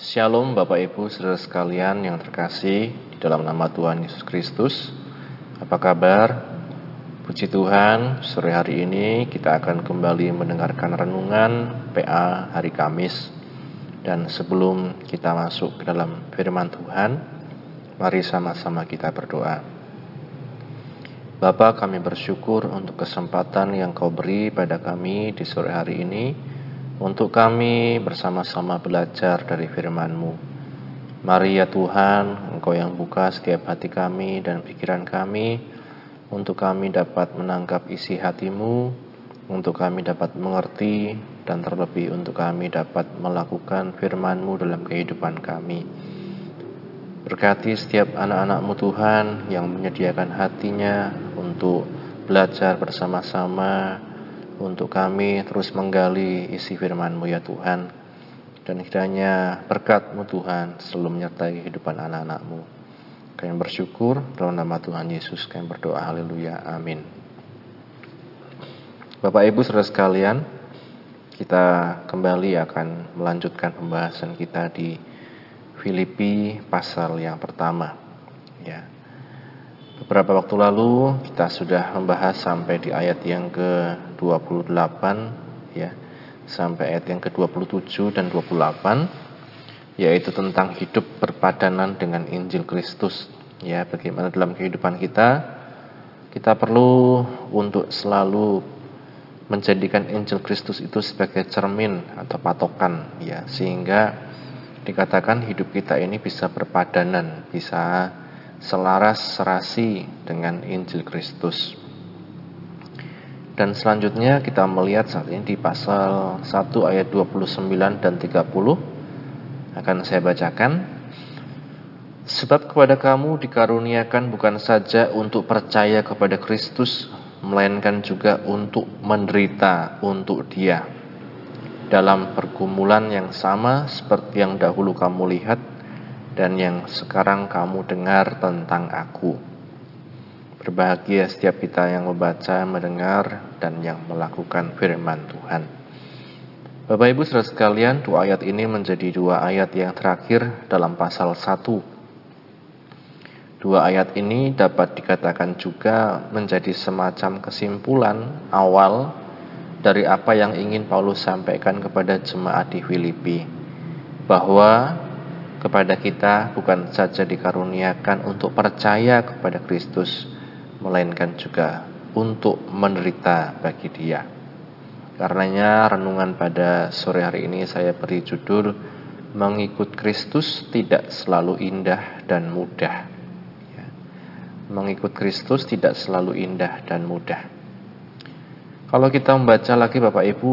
Shalom Bapak Ibu saudara sekalian yang terkasih di dalam nama Tuhan Yesus Kristus. Apa kabar? Puji Tuhan, sore hari ini kita akan kembali mendengarkan renungan PA hari Kamis. Dan sebelum kita masuk ke dalam firman Tuhan, mari sama-sama kita berdoa. Bapa kami bersyukur untuk kesempatan yang kau beri pada kami di sore hari ini untuk kami bersama-sama belajar dari firman-Mu. Mari ya Tuhan, Engkau yang buka setiap hati kami dan pikiran kami, untuk kami dapat menangkap isi hatimu, untuk kami dapat mengerti, dan terlebih untuk kami dapat melakukan firman-Mu dalam kehidupan kami. Berkati setiap anak-anak-Mu Tuhan yang menyediakan hatinya untuk belajar bersama-sama, untuk kami terus menggali isi firman-Mu ya Tuhan. Dan kiranya berkat-Mu Tuhan selalu menyertai kehidupan anak-anak-Mu. Kami bersyukur dalam nama Tuhan Yesus kami berdoa haleluya amin. Bapak Ibu saudara sekalian, kita kembali akan melanjutkan pembahasan kita di Filipi pasal yang pertama. Ya. Beberapa waktu lalu kita sudah membahas sampai di ayat yang ke-28 ya. Sampai ayat yang ke-27 dan 28 yaitu tentang hidup berpadanan dengan Injil Kristus. Ya, bagaimana dalam kehidupan kita kita perlu untuk selalu menjadikan Injil Kristus itu sebagai cermin atau patokan ya sehingga dikatakan hidup kita ini bisa berpadanan, bisa selaras serasi dengan Injil Kristus. Dan selanjutnya kita melihat saat ini di pasal 1 ayat 29 dan 30 akan saya bacakan. Sebab kepada kamu dikaruniakan bukan saja untuk percaya kepada Kristus, melainkan juga untuk menderita untuk Dia dalam pergumulan yang sama seperti yang dahulu kamu lihat dan yang sekarang kamu dengar tentang aku. Berbahagia setiap kita yang membaca, mendengar, dan yang melakukan firman Tuhan. Bapak Ibu saudara sekalian, dua ayat ini menjadi dua ayat yang terakhir dalam pasal 1. Dua ayat ini dapat dikatakan juga menjadi semacam kesimpulan awal dari apa yang ingin Paulus sampaikan kepada jemaat di Filipi bahwa kepada kita bukan saja dikaruniakan untuk percaya kepada Kristus melainkan juga untuk menderita bagi Dia. Karenanya renungan pada sore hari ini saya beri judul Mengikut Kristus tidak selalu indah dan mudah. Ya. Mengikut Kristus tidak selalu indah dan mudah. Kalau kita membaca lagi Bapak Ibu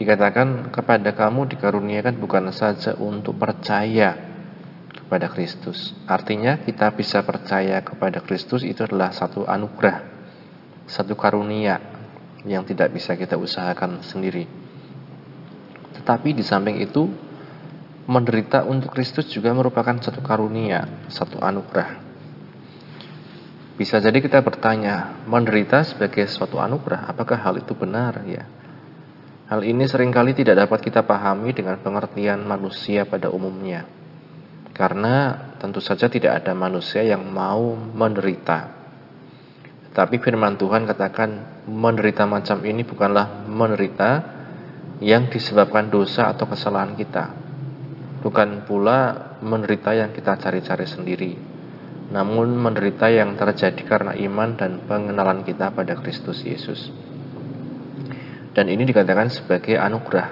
dikatakan kepada kamu dikaruniakan bukan saja untuk percaya kepada Kristus. Artinya kita bisa percaya kepada Kristus itu adalah satu anugerah, satu karunia yang tidak bisa kita usahakan sendiri. Tetapi di samping itu menderita untuk Kristus juga merupakan satu karunia, satu anugerah. Bisa jadi kita bertanya, menderita sebagai suatu anugerah, apakah hal itu benar ya? Hal ini sering kali tidak dapat kita pahami dengan pengertian manusia pada umumnya. Karena tentu saja tidak ada manusia yang mau menderita. Tapi firman Tuhan katakan menderita macam ini bukanlah menderita yang disebabkan dosa atau kesalahan kita. Bukan pula menderita yang kita cari-cari sendiri namun menderita yang terjadi karena iman dan pengenalan kita pada Kristus Yesus. Dan ini dikatakan sebagai anugerah,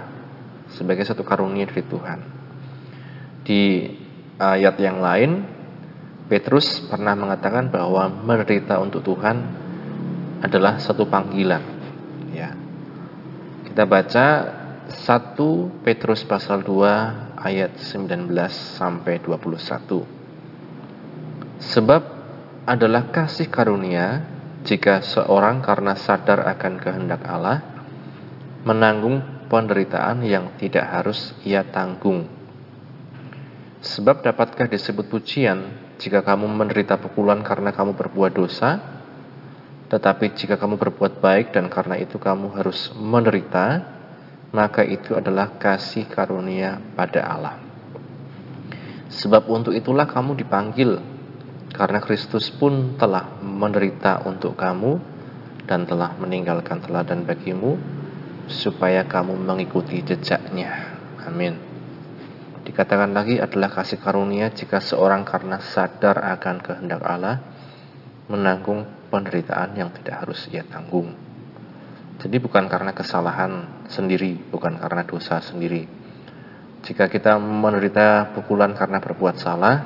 sebagai satu karunia dari Tuhan. Di ayat yang lain, Petrus pernah mengatakan bahwa menderita untuk Tuhan adalah satu panggilan. Ya. Kita baca 1 Petrus pasal 2 ayat 19 sampai 21. Sebab adalah kasih karunia jika seorang karena sadar akan kehendak Allah menanggung penderitaan yang tidak harus ia tanggung. Sebab dapatkah disebut pujian jika kamu menderita pukulan karena kamu berbuat dosa, tetapi jika kamu berbuat baik dan karena itu kamu harus menderita, maka itu adalah kasih karunia pada Allah. Sebab untuk itulah kamu dipanggil, karena Kristus pun telah menderita untuk kamu dan telah meninggalkan teladan bagimu, supaya kamu mengikuti jejaknya. Amin. Dikatakan lagi adalah kasih karunia jika seorang karena sadar akan kehendak Allah menanggung penderitaan yang tidak harus ia tanggung. Jadi bukan karena kesalahan sendiri, bukan karena dosa sendiri. Jika kita menderita pukulan karena berbuat salah,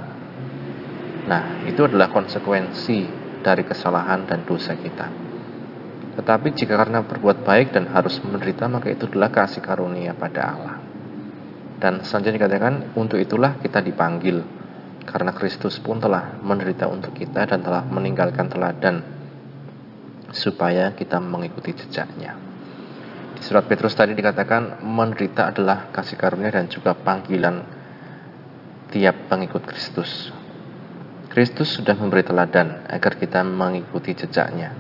nah itu adalah konsekuensi dari kesalahan dan dosa kita. Tetapi jika karena berbuat baik dan harus menderita, maka itu adalah kasih karunia pada Allah. Dan selanjutnya dikatakan, untuk itulah kita dipanggil, karena Kristus pun telah menderita untuk kita dan telah meninggalkan teladan supaya kita mengikuti jejaknya. Di surat Petrus tadi dikatakan menderita adalah kasih karunia dan juga panggilan tiap pengikut Kristus. Kristus sudah memberi teladan agar kita mengikuti jejaknya.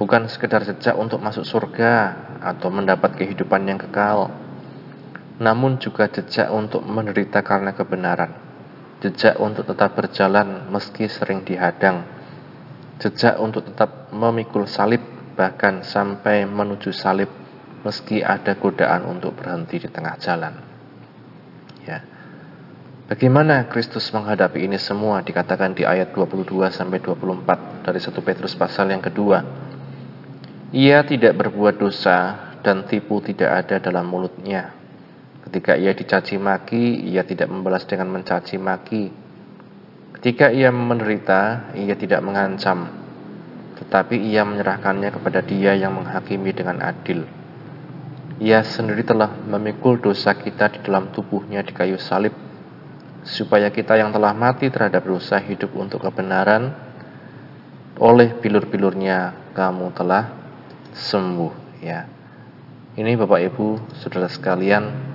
Bukan sekedar jejak untuk masuk surga atau mendapat kehidupan yang kekal, namun juga jejak untuk menderita karena kebenaran, jejak untuk tetap berjalan meski sering dihadang, jejak untuk tetap memikul salib bahkan sampai menuju salib meski ada godaan untuk berhenti di tengah jalan. Ya. Bagaimana Kristus menghadapi ini semua dikatakan di ayat 22 sampai 24 dari 1 Petrus pasal yang kedua. Ia tidak berbuat dosa dan tipu tidak ada dalam mulutnya. Ketika ia dicaci maki, ia tidak membalas dengan mencaci maki Ketika ia menderita, ia tidak mengancam, tetapi ia menyerahkannya kepada Dia yang menghakimi dengan adil. Ia sendiri telah memikul dosa kita di dalam tubuhnya di kayu salib, supaya kita yang telah mati terhadap dosa hidup untuk kebenaran, oleh bilur-bilurnya kamu telah sembuh. Ya, ini Bapak Ibu, saudara sekalian,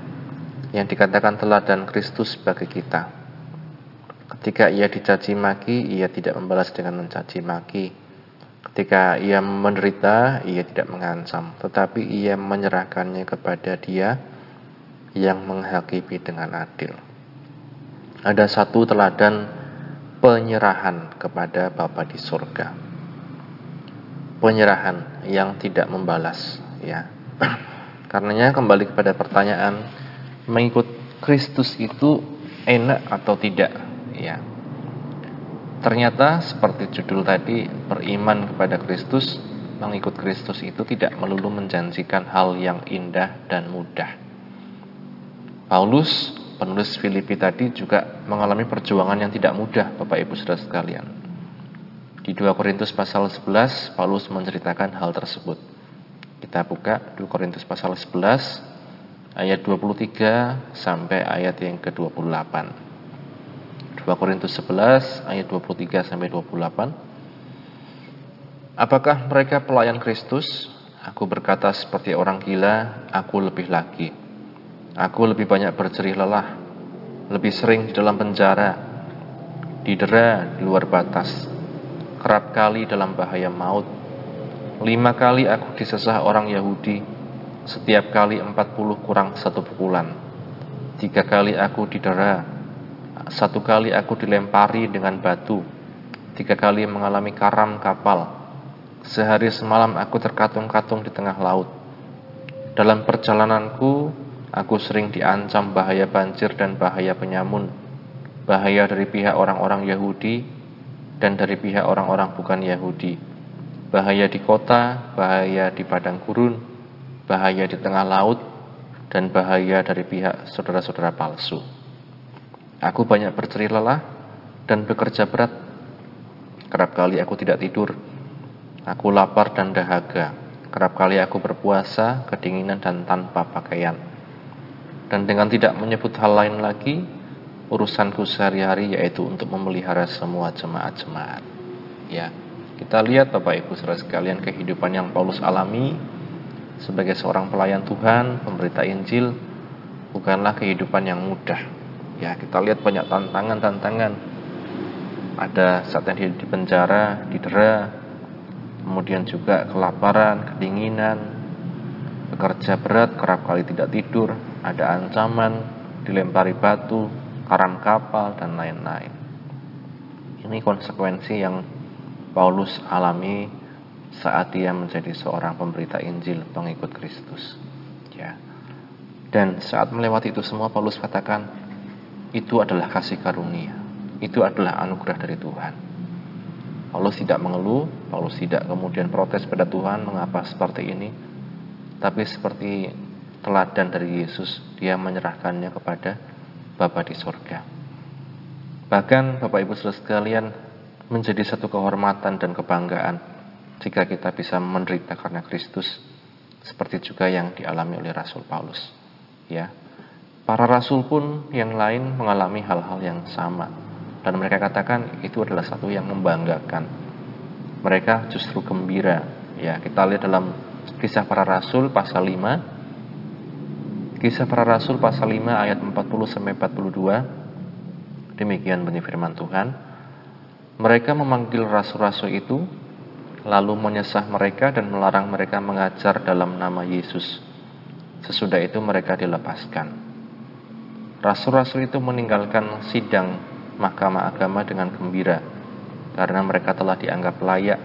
yang dikatakan teladan Kristus bagi kita Ketika ia dicaci maki, ia tidak membalas dengan mencaci maki. Ketika ia menderita, ia tidak mengancam, tetapi ia menyerahkannya kepada Dia yang menghakimi dengan adil. Ada satu teladan penyerahan kepada Bapa di surga. Penyerahan yang tidak membalas, ya. Karenanya kembali kepada pertanyaan, mengikut Kristus itu enak atau tidak? ya. Ternyata seperti judul tadi, beriman kepada Kristus, mengikut Kristus itu tidak melulu menjanjikan hal yang indah dan mudah. Paulus, penulis Filipi tadi juga mengalami perjuangan yang tidak mudah, Bapak Ibu Saudara sekalian. Di 2 Korintus pasal 11, Paulus menceritakan hal tersebut. Kita buka 2 Korintus pasal 11 ayat 23 sampai ayat yang ke-28. 2 Korintus 11 ayat 23 sampai 28. Apakah mereka pelayan Kristus? Aku berkata seperti orang gila, aku lebih lagi. Aku lebih banyak berjerih lelah, lebih sering di dalam penjara, didera di luar batas, kerap kali dalam bahaya maut. Lima kali aku disesah orang Yahudi, setiap kali empat puluh kurang satu pukulan. Tiga kali aku didera, satu kali aku dilempari dengan batu, tiga kali mengalami karam kapal. Sehari semalam aku terkatung-katung di tengah laut. Dalam perjalananku, aku sering diancam bahaya banjir dan bahaya penyamun, bahaya dari pihak orang-orang Yahudi dan dari pihak orang-orang bukan Yahudi, bahaya di kota, bahaya di padang gurun, bahaya di tengah laut, dan bahaya dari pihak saudara-saudara palsu. Aku banyak bercerih lelah dan bekerja berat. Kerap kali aku tidak tidur. Aku lapar dan dahaga. Kerap kali aku berpuasa, kedinginan dan tanpa pakaian. Dan dengan tidak menyebut hal lain lagi, urusanku sehari-hari yaitu untuk memelihara semua jemaat-jemaat. Ya, kita lihat Bapak Ibu saudara sekalian kehidupan yang Paulus alami sebagai seorang pelayan Tuhan, pemberita Injil, bukanlah kehidupan yang mudah Ya, kita lihat banyak tantangan-tantangan. Ada saat yang di penjara, didera, kemudian juga kelaparan, kedinginan, bekerja berat, kerap kali tidak tidur, ada ancaman, dilempari batu, karam kapal, dan lain-lain. Ini konsekuensi yang Paulus alami saat dia menjadi seorang pemberita Injil pengikut Kristus. Ya. Dan saat melewati itu semua Paulus katakan itu adalah kasih karunia. Itu adalah anugerah dari Tuhan. Paulus tidak mengeluh, Paulus tidak kemudian protes pada Tuhan mengapa seperti ini. Tapi seperti teladan dari Yesus, dia menyerahkannya kepada Bapa di sorga. Bahkan Bapak Ibu sekalian menjadi satu kehormatan dan kebanggaan jika kita bisa menderita karena Kristus seperti juga yang dialami oleh Rasul Paulus ya. Para rasul pun yang lain mengalami hal-hal yang sama dan mereka katakan itu adalah satu yang membanggakan. Mereka justru gembira ya. Kita lihat dalam kisah para rasul pasal 5 kisah para rasul pasal 5 ayat 40 sampai 42 demikian bunyi firman Tuhan. Mereka memanggil rasul-rasul itu lalu menyesah mereka dan melarang mereka mengajar dalam nama Yesus Sesudah itu mereka dilepaskan. Rasul-rasul itu meninggalkan sidang mahkamah agama dengan gembira karena mereka telah dianggap layak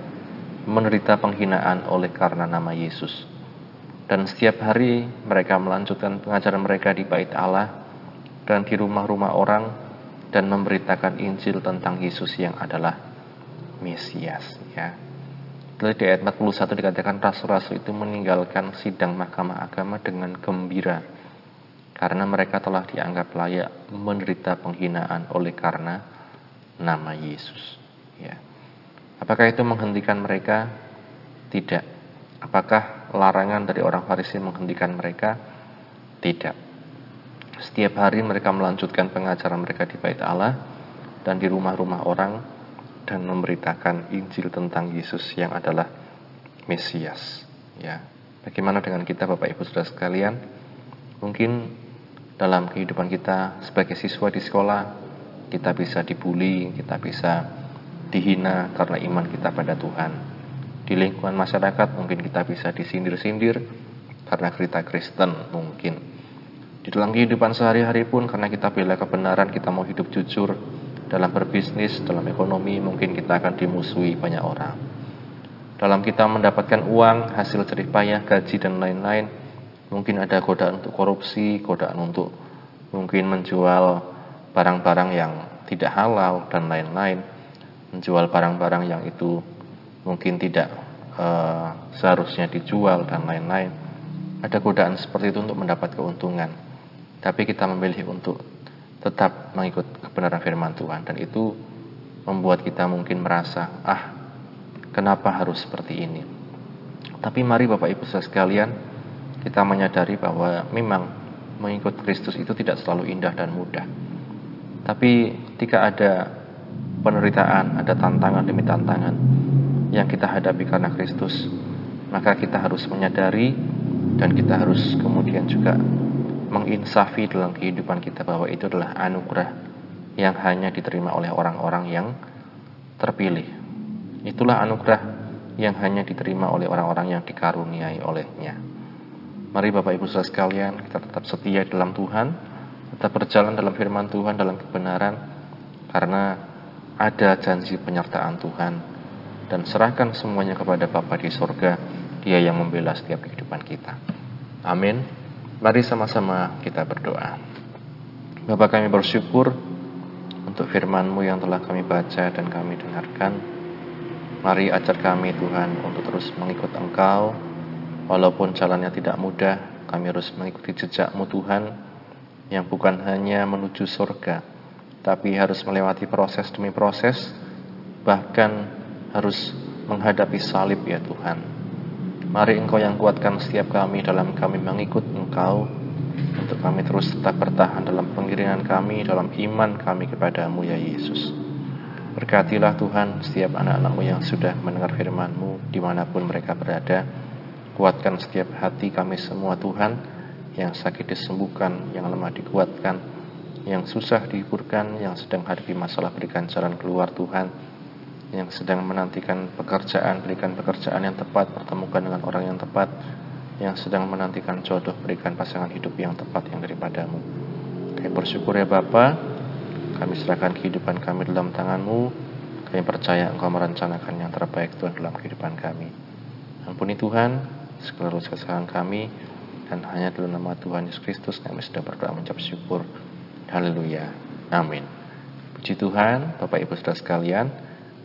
menderita penghinaan oleh karena nama Yesus. Dan setiap hari mereka melanjutkan pengajaran mereka di bait Allah dan di rumah-rumah orang dan memberitakan Injil tentang Yesus yang adalah Mesias ya. Lalu di ayat 41 dikatakan rasul-rasul itu meninggalkan sidang mahkamah agama dengan gembira karena mereka telah dianggap layak menderita penghinaan oleh karena nama Yesus. Ya. Apakah itu menghentikan mereka? Tidak. Apakah larangan dari orang Farisi menghentikan mereka? Tidak. Setiap hari mereka melanjutkan pengajaran mereka di bait Allah dan di rumah-rumah orang dan memberitakan Injil tentang Yesus yang adalah Mesias. Ya, bagaimana dengan kita Bapak Ibu Saudara sekalian? Mungkin dalam kehidupan kita sebagai siswa di sekolah kita bisa dibully, kita bisa dihina karena iman kita pada Tuhan. Di lingkungan masyarakat mungkin kita bisa disindir-sindir karena kita Kristen mungkin. Di dalam kehidupan sehari-hari pun karena kita bela kebenaran, kita mau hidup jujur, dalam berbisnis, dalam ekonomi mungkin kita akan dimusuhi banyak orang. Dalam kita mendapatkan uang, hasil jerih payah, gaji dan lain-lain, mungkin ada godaan untuk korupsi, godaan untuk mungkin menjual barang-barang yang tidak halal dan lain-lain, menjual barang-barang yang itu mungkin tidak uh, seharusnya dijual dan lain-lain. Ada godaan seperti itu untuk mendapat keuntungan. Tapi kita memilih untuk tetap mengikut kebenaran firman Tuhan. Dan itu membuat kita mungkin merasa ah kenapa harus seperti ini? Tapi mari Bapak Ibu saudara sekalian kita menyadari bahwa memang mengikut Kristus itu tidak selalu indah dan mudah. Tapi ketika ada penderitaan ada tantangan demi tantangan yang kita hadapi karena Kristus maka kita harus menyadari dan kita harus kemudian juga menginsafi dalam kehidupan kita bahwa itu adalah anugerah yang hanya diterima oleh orang-orang yang terpilih. Itulah anugerah yang hanya diterima oleh orang-orang yang dikaruniai olehnya. Mari Bapak Ibu Saudara sekalian, kita tetap setia dalam Tuhan, tetap berjalan dalam firman Tuhan dalam kebenaran karena ada janji penyertaan Tuhan dan serahkan semuanya kepada Bapa di sorga, Dia yang membela setiap kehidupan kita. Amin. Mari sama-sama kita berdoa. Bapak kami bersyukur untuk firman-Mu yang telah kami baca dan kami dengarkan. Mari ajar kami Tuhan untuk terus mengikut Engkau. Walaupun jalannya tidak mudah, kami harus mengikuti jejak-Mu Tuhan yang bukan hanya menuju surga, tapi harus melewati proses demi proses, bahkan harus menghadapi salib ya Tuhan Mari Engkau yang kuatkan setiap kami dalam kami mengikut Engkau untuk kami terus tetap bertahan dalam pengiringan kami, dalam iman kami kepadamu ya Yesus. Berkatilah Tuhan setiap anak-anakmu yang sudah mendengar firman-Mu di mana pun mereka berada. Kuatkan setiap hati kami semua Tuhan, yang sakit disembuhkan, yang lemah dikuatkan, yang susah dihiburkan, yang sedang hadapi masalah berikan jalan keluar Tuhan yang sedang menantikan pekerjaan, berikan pekerjaan yang tepat, pertemukan dengan orang yang tepat, yang sedang menantikan jodoh, berikan pasangan hidup yang tepat yang daripadamu. Kami bersyukur ya Bapa, Kami serahkan kehidupan kami dalam tanganmu. Kami percaya Engkau merencanakan yang terbaik Tuhan dalam kehidupan kami. Ampuni Tuhan segala dosa kesalahan kami dan hanya dalam nama Tuhan Yesus Kristus kami sudah berdoa mengucap syukur. Haleluya. Amin. Puji Tuhan, Bapak Ibu Saudara sekalian,